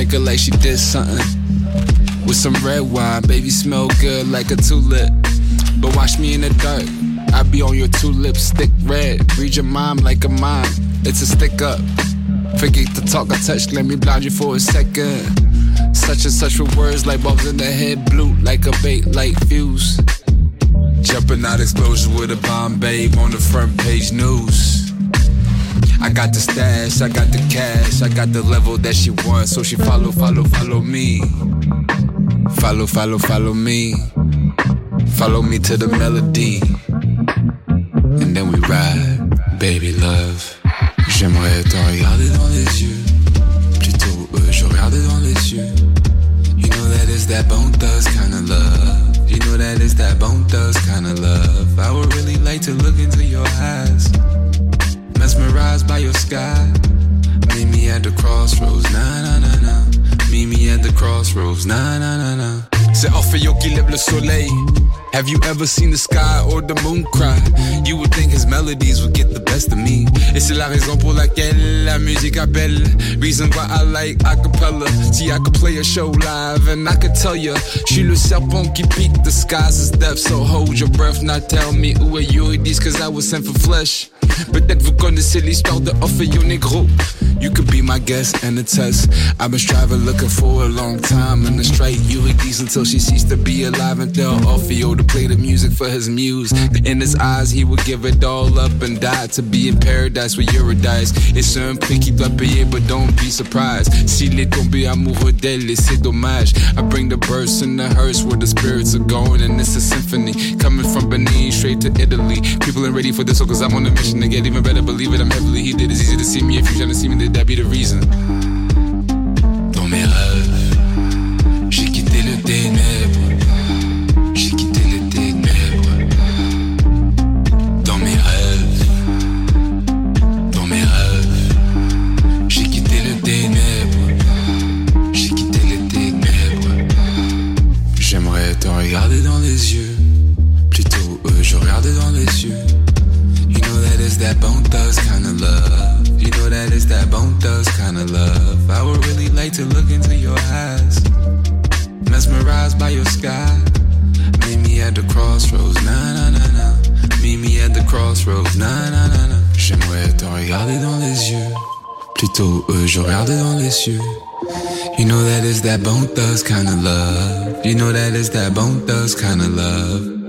Make her like she did something. With some red wine, baby smell good like a tulip. But watch me in the dark, I be on your tulip, stick red. Read your mom like a mom, it's a stick up. Forget the talk I touch, let me blind you for a second. Such and such with words like bulbs in the head, blue like a bait light fuse. Jumping out explosions with a bomb babe on the front page news. I got the stash, I got the cash, I got the level that she wants, so she follow, follow, follow me. Follow, follow, follow me. Follow me to the melody. And then we ride, baby love. J'aimerais te regarder dans les yeux. Plutôt, euh, je regardais dans les yeux. You know that is that bone dust kind of love. You know that is that bone dust kind of love. I would really like to look into your eyes mesmerized by your sky. Meet me at the crossroads, na na na na. Meet me at the crossroads, na na na na. C'est Orfeo qui lève le soleil. Have you ever seen the sky or the moon cry? You would think his melodies would get the best of me. Et c'est la raison pour laquelle la musique appelle. Reason why I like acapella. See, I could play a show live and I could tell you. Je suis le serpent qui pique, the skies is depth. So hold your breath, not tell me who are you is, cause I was sent for flesh. Peut-être vous connaissez l'histoire de Orfeo Negro. You could be my guest and a test. I've been striving, looking for a long time. In the straight, you a until she ceased to be alive and tell Orfeo to play the music for his muse. In his eyes, he would give it all up and die to be in paradise with Eurydice. Et c'est un doit payer, but don't be surprised. S'il est tombé amoureux d'elle, et c'est dommage. I bring the birds in the hearse where the spirits are going, and it's a symphony. Coming from Benin straight to Italy. People ain't ready for this, so cause I'm on a mission to get even better. Believe it, I'm heavily heated. It's easy to see me if you're trying to see me, that be the reason. Dans mes rêves, eyes. Mesmerized by your sky. Meet me at the crossroads, na na na na. Meet me at the crossroads, na na na na. J'aimerais te regarder dans les yeux. Plutôt, euh, je regardais dans les yeux. You know that is that bone thugs kind of love. You know that is that bone thugs kind of love.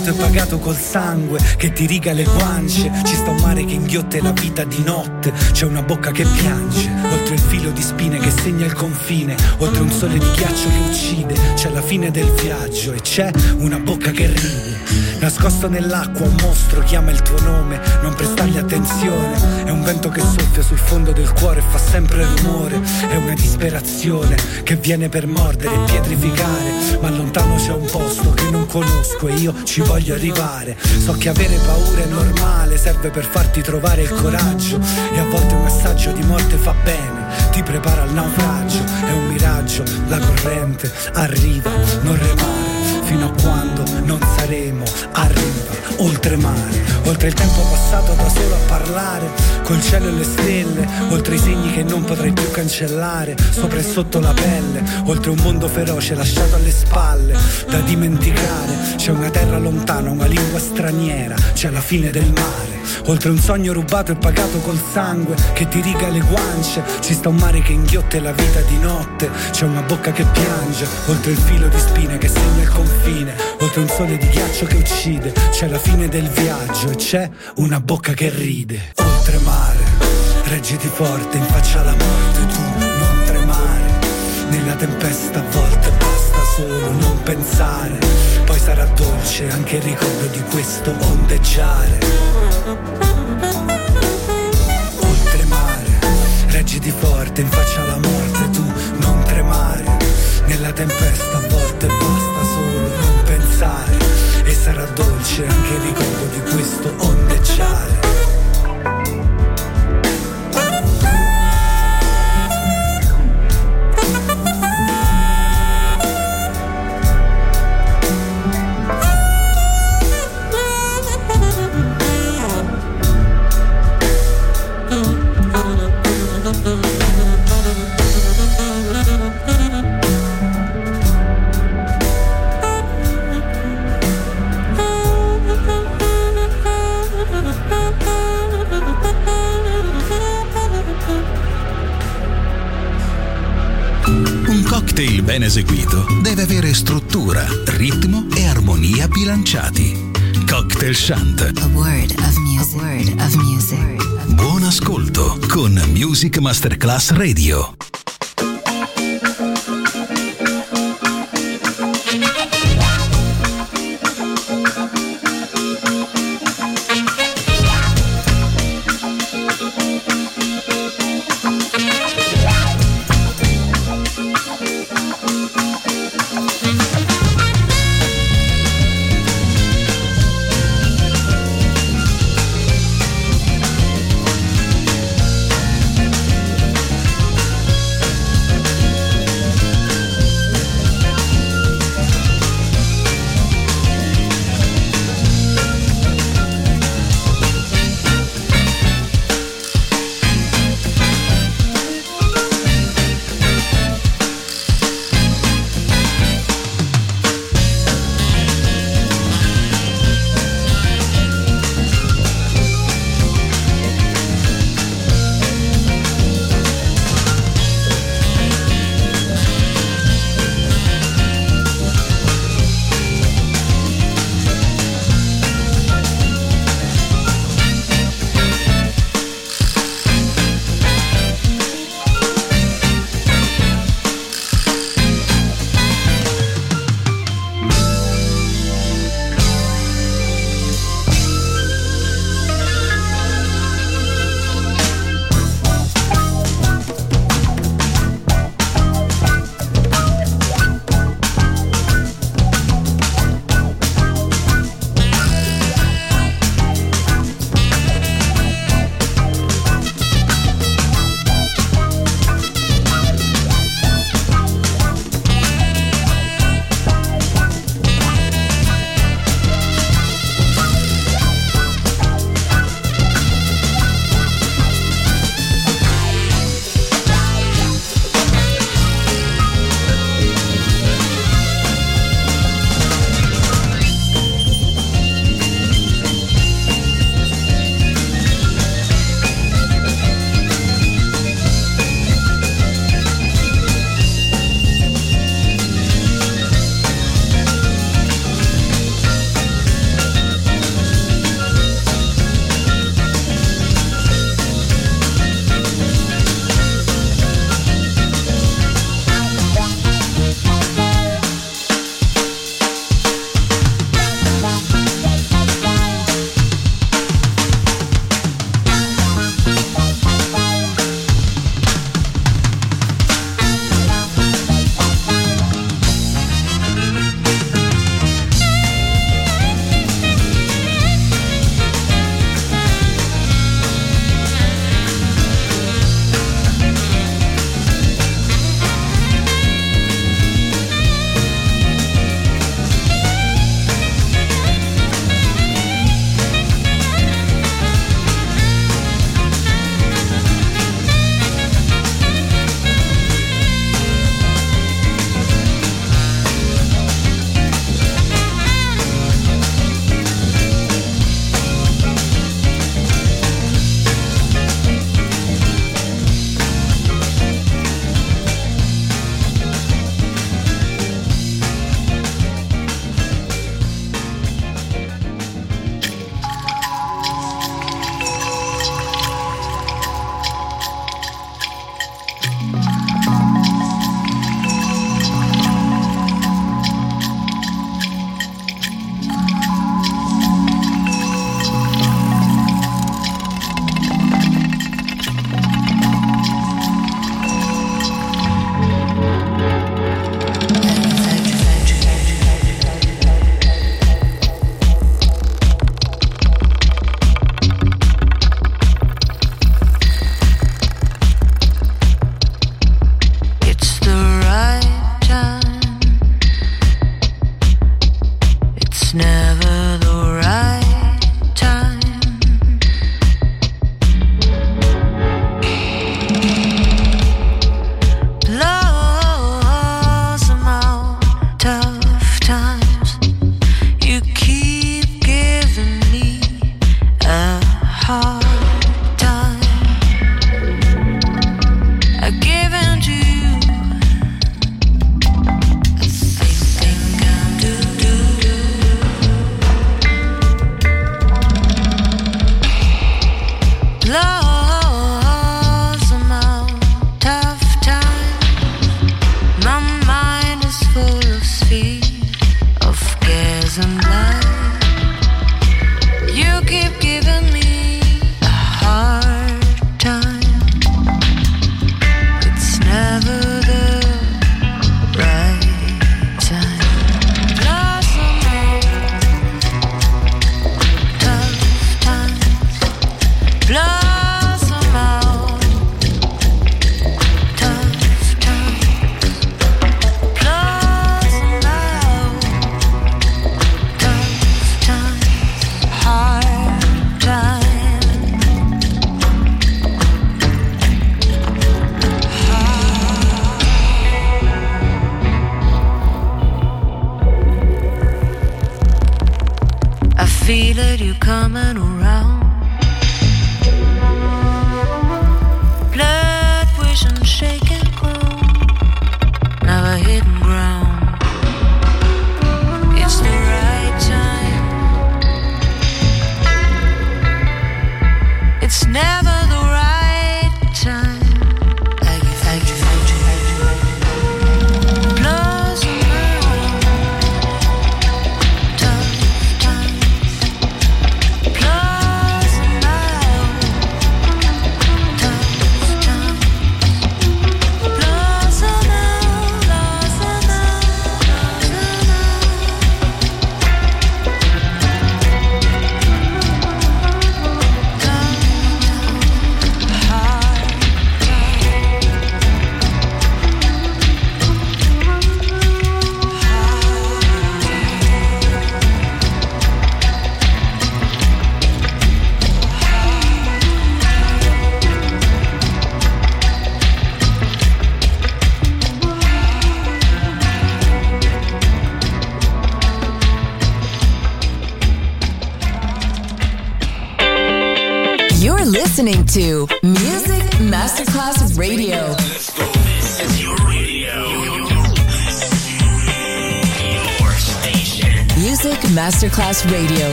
Pagato col sangue che ti riga le guance. Ci sta un mare che inghiotte la vita di notte. C'è una bocca che piange, oltre il filo di spine che segna il confine, oltre un sole di ghiaccio che uccide. C'è la fine del viaggio e c'è una bocca che ride. Nascosto nell'acqua un mostro chiama il tuo nome, non prestargli attenzione. È un vento che soffia sul fondo del cuore e fa sempre rumore. È una disperazione che viene per mordere e pietrificare. Ma lontano c'è un posto che non conosco e io ci voglio arrivare. So che avere paura è normale, serve per farti trovare il coraggio. E a volte un messaggio di morte fa bene, ti prepara al naufragio. È un miraggio, la corrente arriva, non remare fino a quando non saremo arriva oltremare, oltre il tempo passato da solo a parlare, col cielo e le stelle, oltre i segni che non potrai più cancellare, sopra e sotto la pelle, oltre un mondo feroce lasciato alle spalle, da dimenticare, c'è una terra lontana, una lingua straniera, c'è la fine del mare, oltre un sogno rubato e pagato col sangue che ti riga le guance, ci sta un mare che inghiotte la vita di notte, c'è una bocca che piange, oltre il filo di spine che segna il confine, oltre un sole di ghiaccio che uccide, c'è la fine del viaggio e c'è una bocca che ride. Oltremare, reggiti forte in faccia alla morte, tu non tremare. Nella tempesta a volte basta solo non pensare. Poi sarà dolce anche il ricordo di questo ondeggiare. Oltremare, reggiti forte in faccia alla morte, tu non tremare. Nella tempesta a volte basta sarà dolce anche il ricordo di questo ondeggiare. Of music. Buon ascolto con Music Masterclass Radio.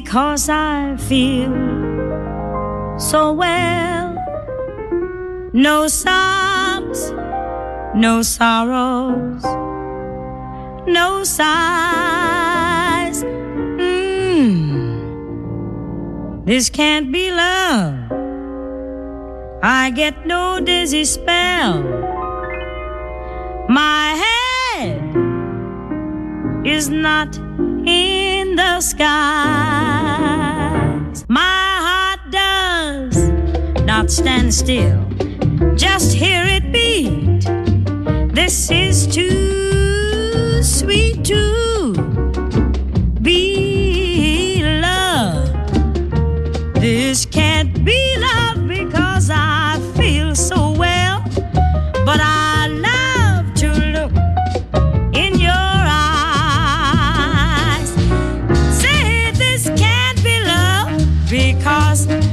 because I feel so well. No sobs, no sorrows, no sighs. Mm, this can't be love. I get no dizzy spell. My head is not the skies. My heart does not stand still, just hear it beat. This is too sweet to más.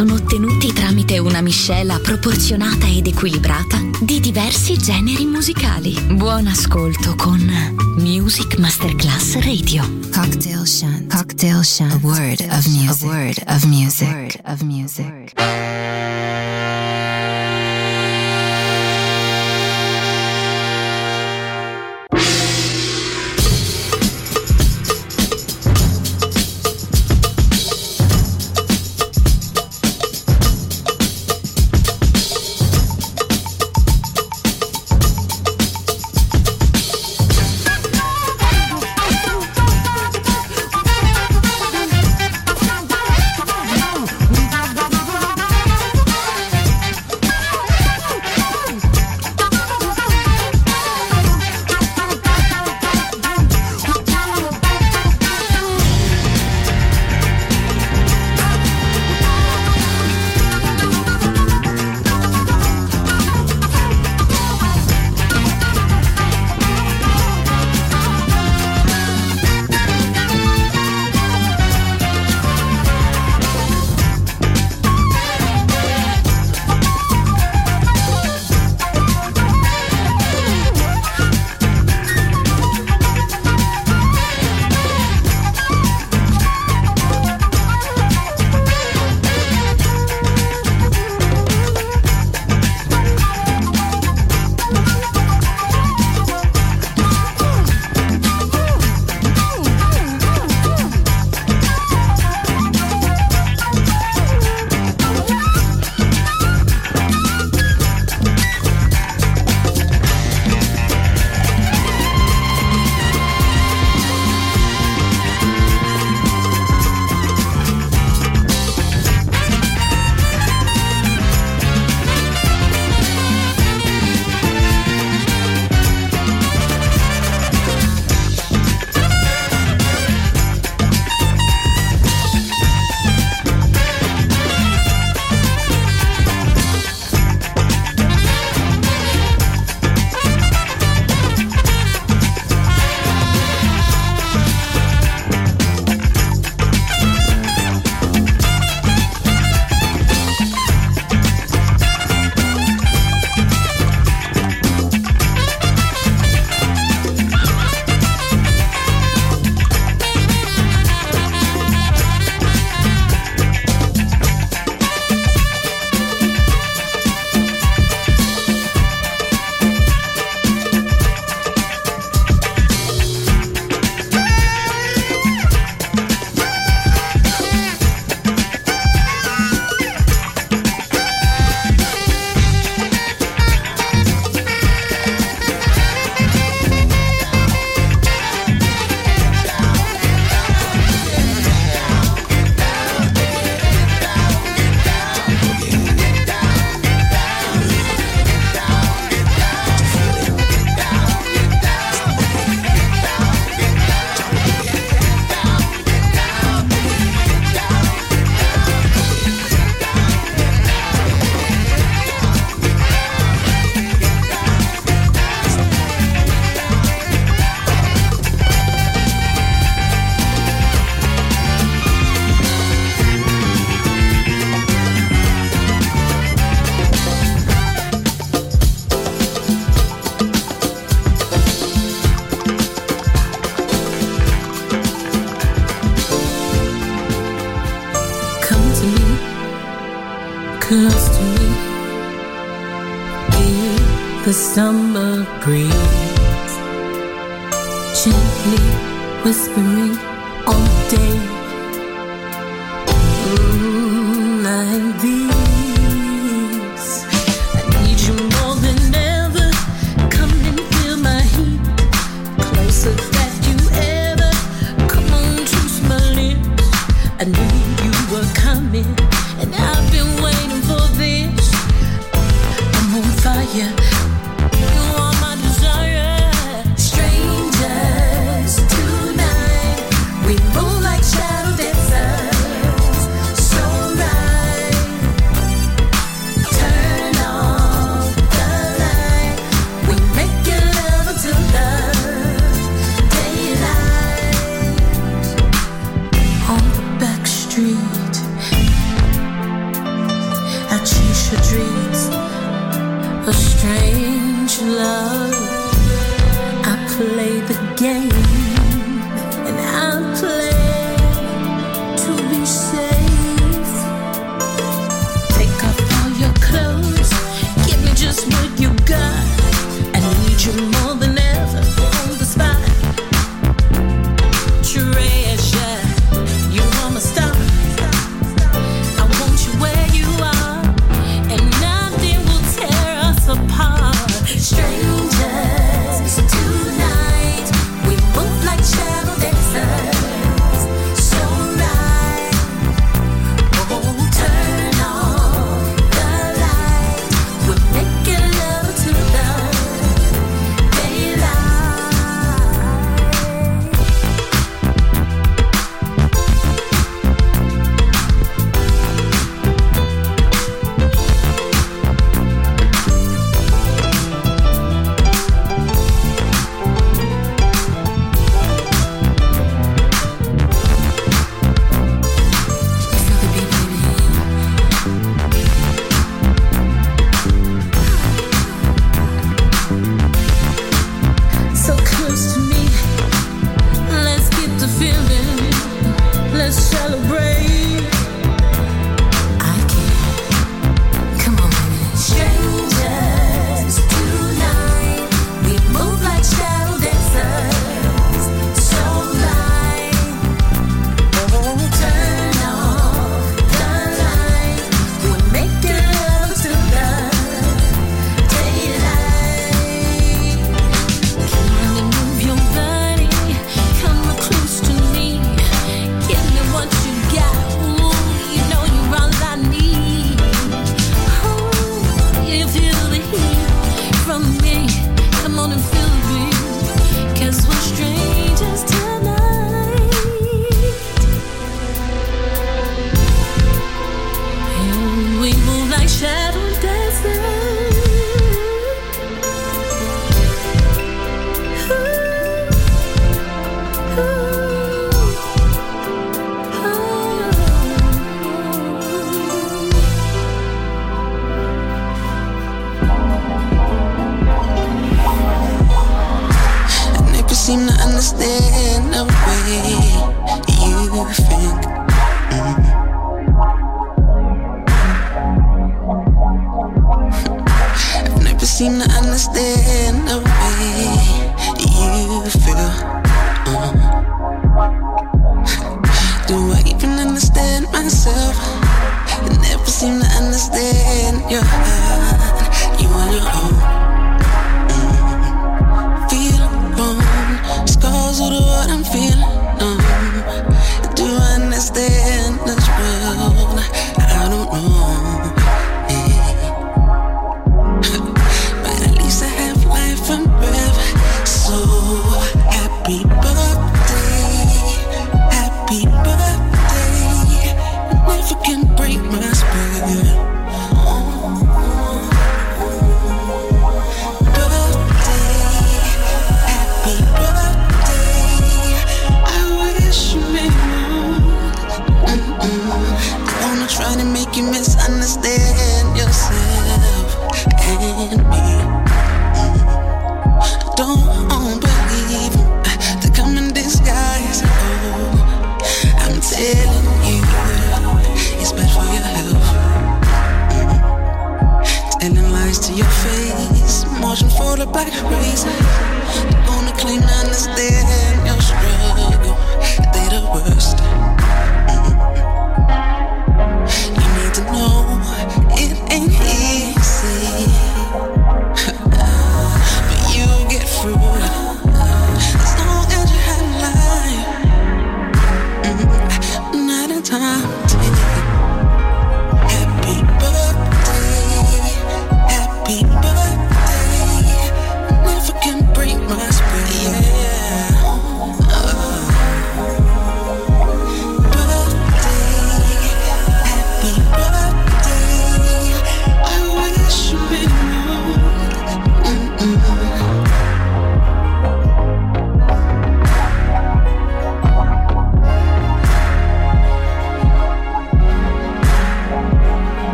Sono ottenuti tramite una miscela proporzionata ed equilibrata di diversi generi musicali. Buon ascolto con Music Masterclass Radio. Cocktail Shant. Cocktail Shant. A word of music. A word of music. A word of music.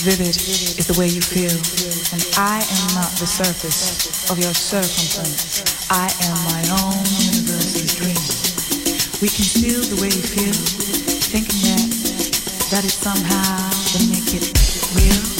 Vivid is the way you feel, and I am not the surface of your circumference. I am my own universe's dream. We can feel the way you feel, thinking that that is somehow to make it real.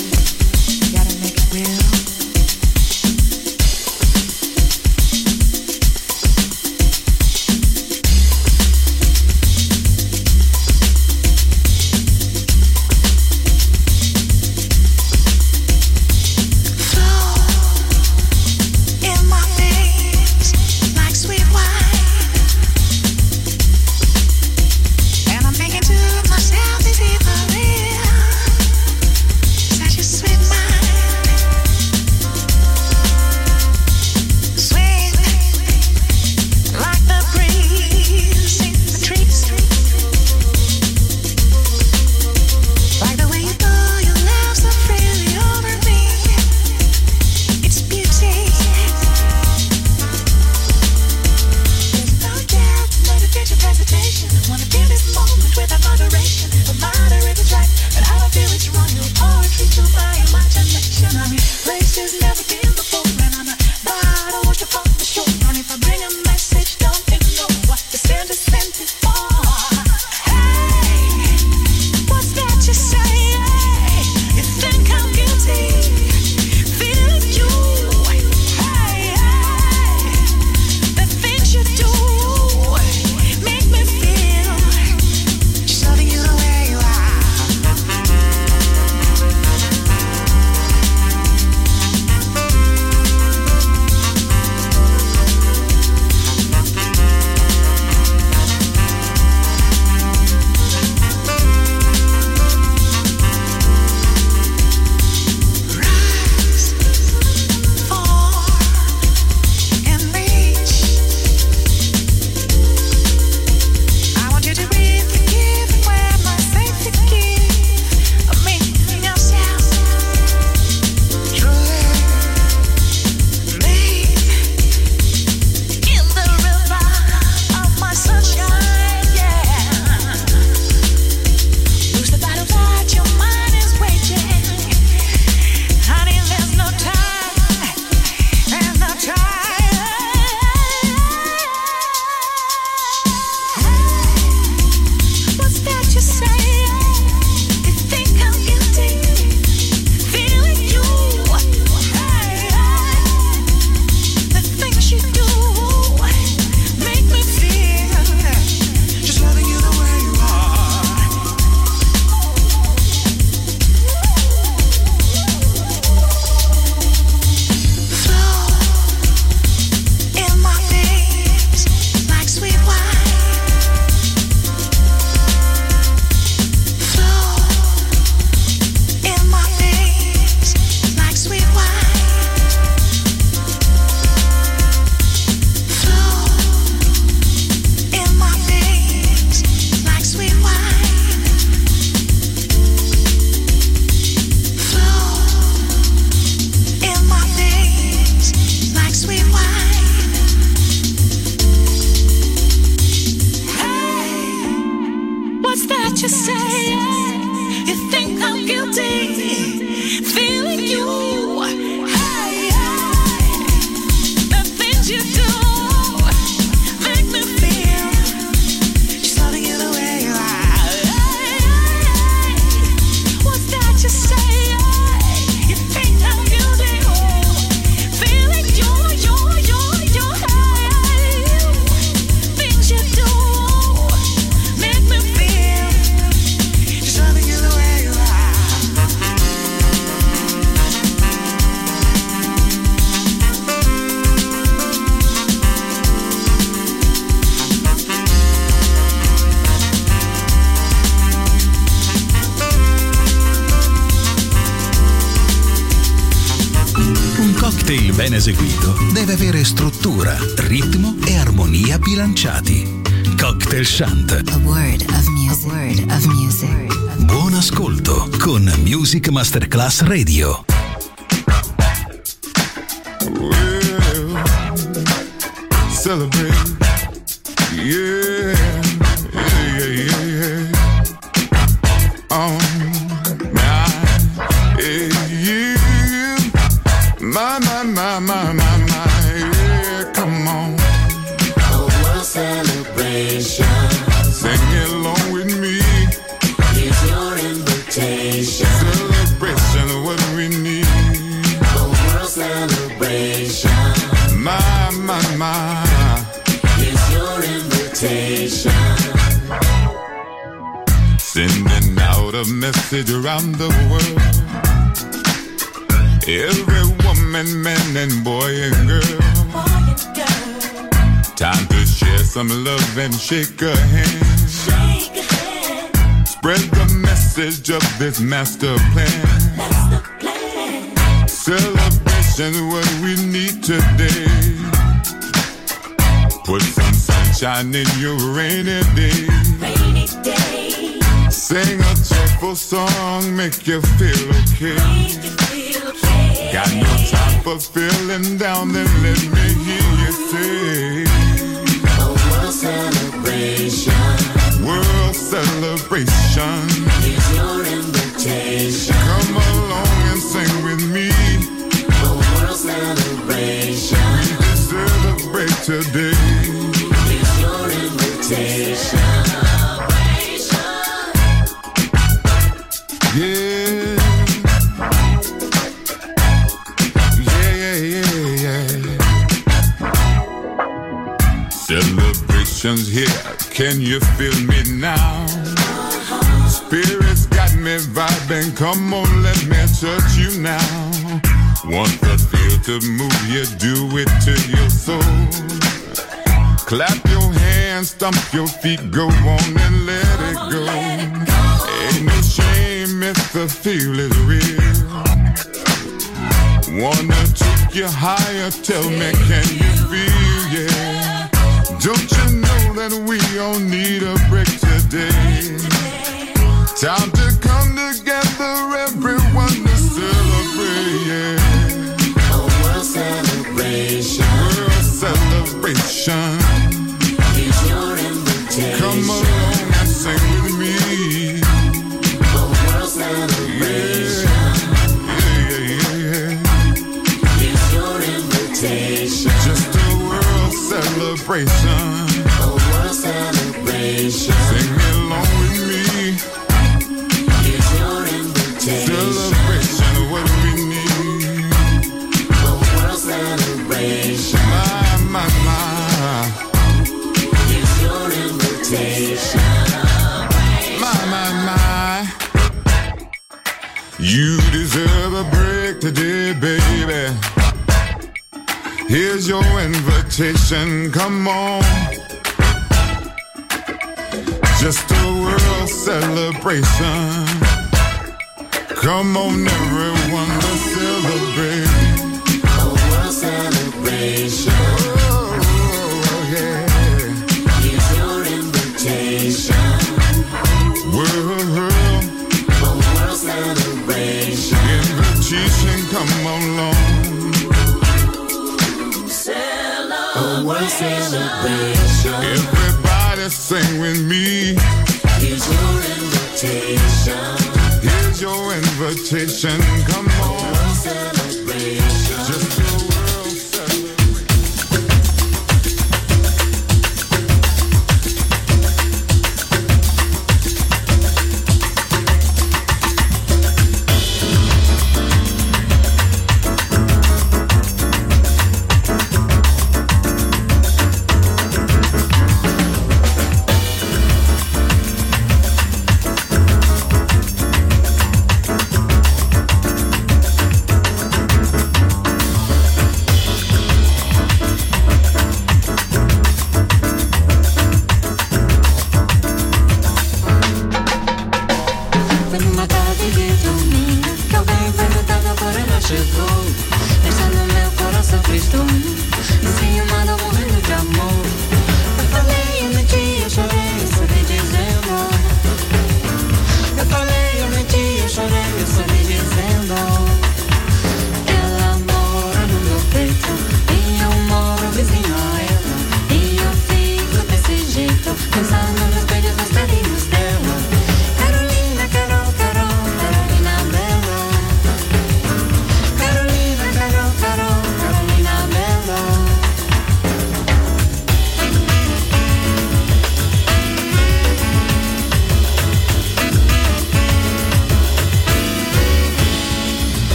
Masterclass Radio. My. Here's your invitation. Sending out a message around the world. Every woman, man, and boy and girl. Time to share some love and shake a hand. Spread the message of this master plan. Celebration, what we need today. Put some sunshine in your rainy day. Sing a cheerful song, make you feel okay. Got no time for feeling down, then let me hear you say. A world celebration. World celebration. Here's your invitation. Here, can you feel me now? Spirit's got me vibing, come on, let me touch you now. Want the feel to move you, do it to your soul. Clap your hands, stomp your feet, go on and let it go. Ain't no shame if the feel is real. Wanna take you higher, tell me, can you feel, yeah? Don't you that we all need a break today? Time to come together, everyone to celebrate, yeah. A world celebration. World celebration. Come on. Just a world celebration. Come on, everyone, celebration. Everybody sing with me. Here's your invitation. Here's your invitation. Come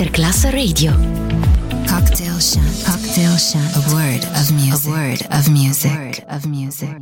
Masterclass Radio. Cocktail Chant. Cocktail Chant. A word of music. A word of music. A word of music.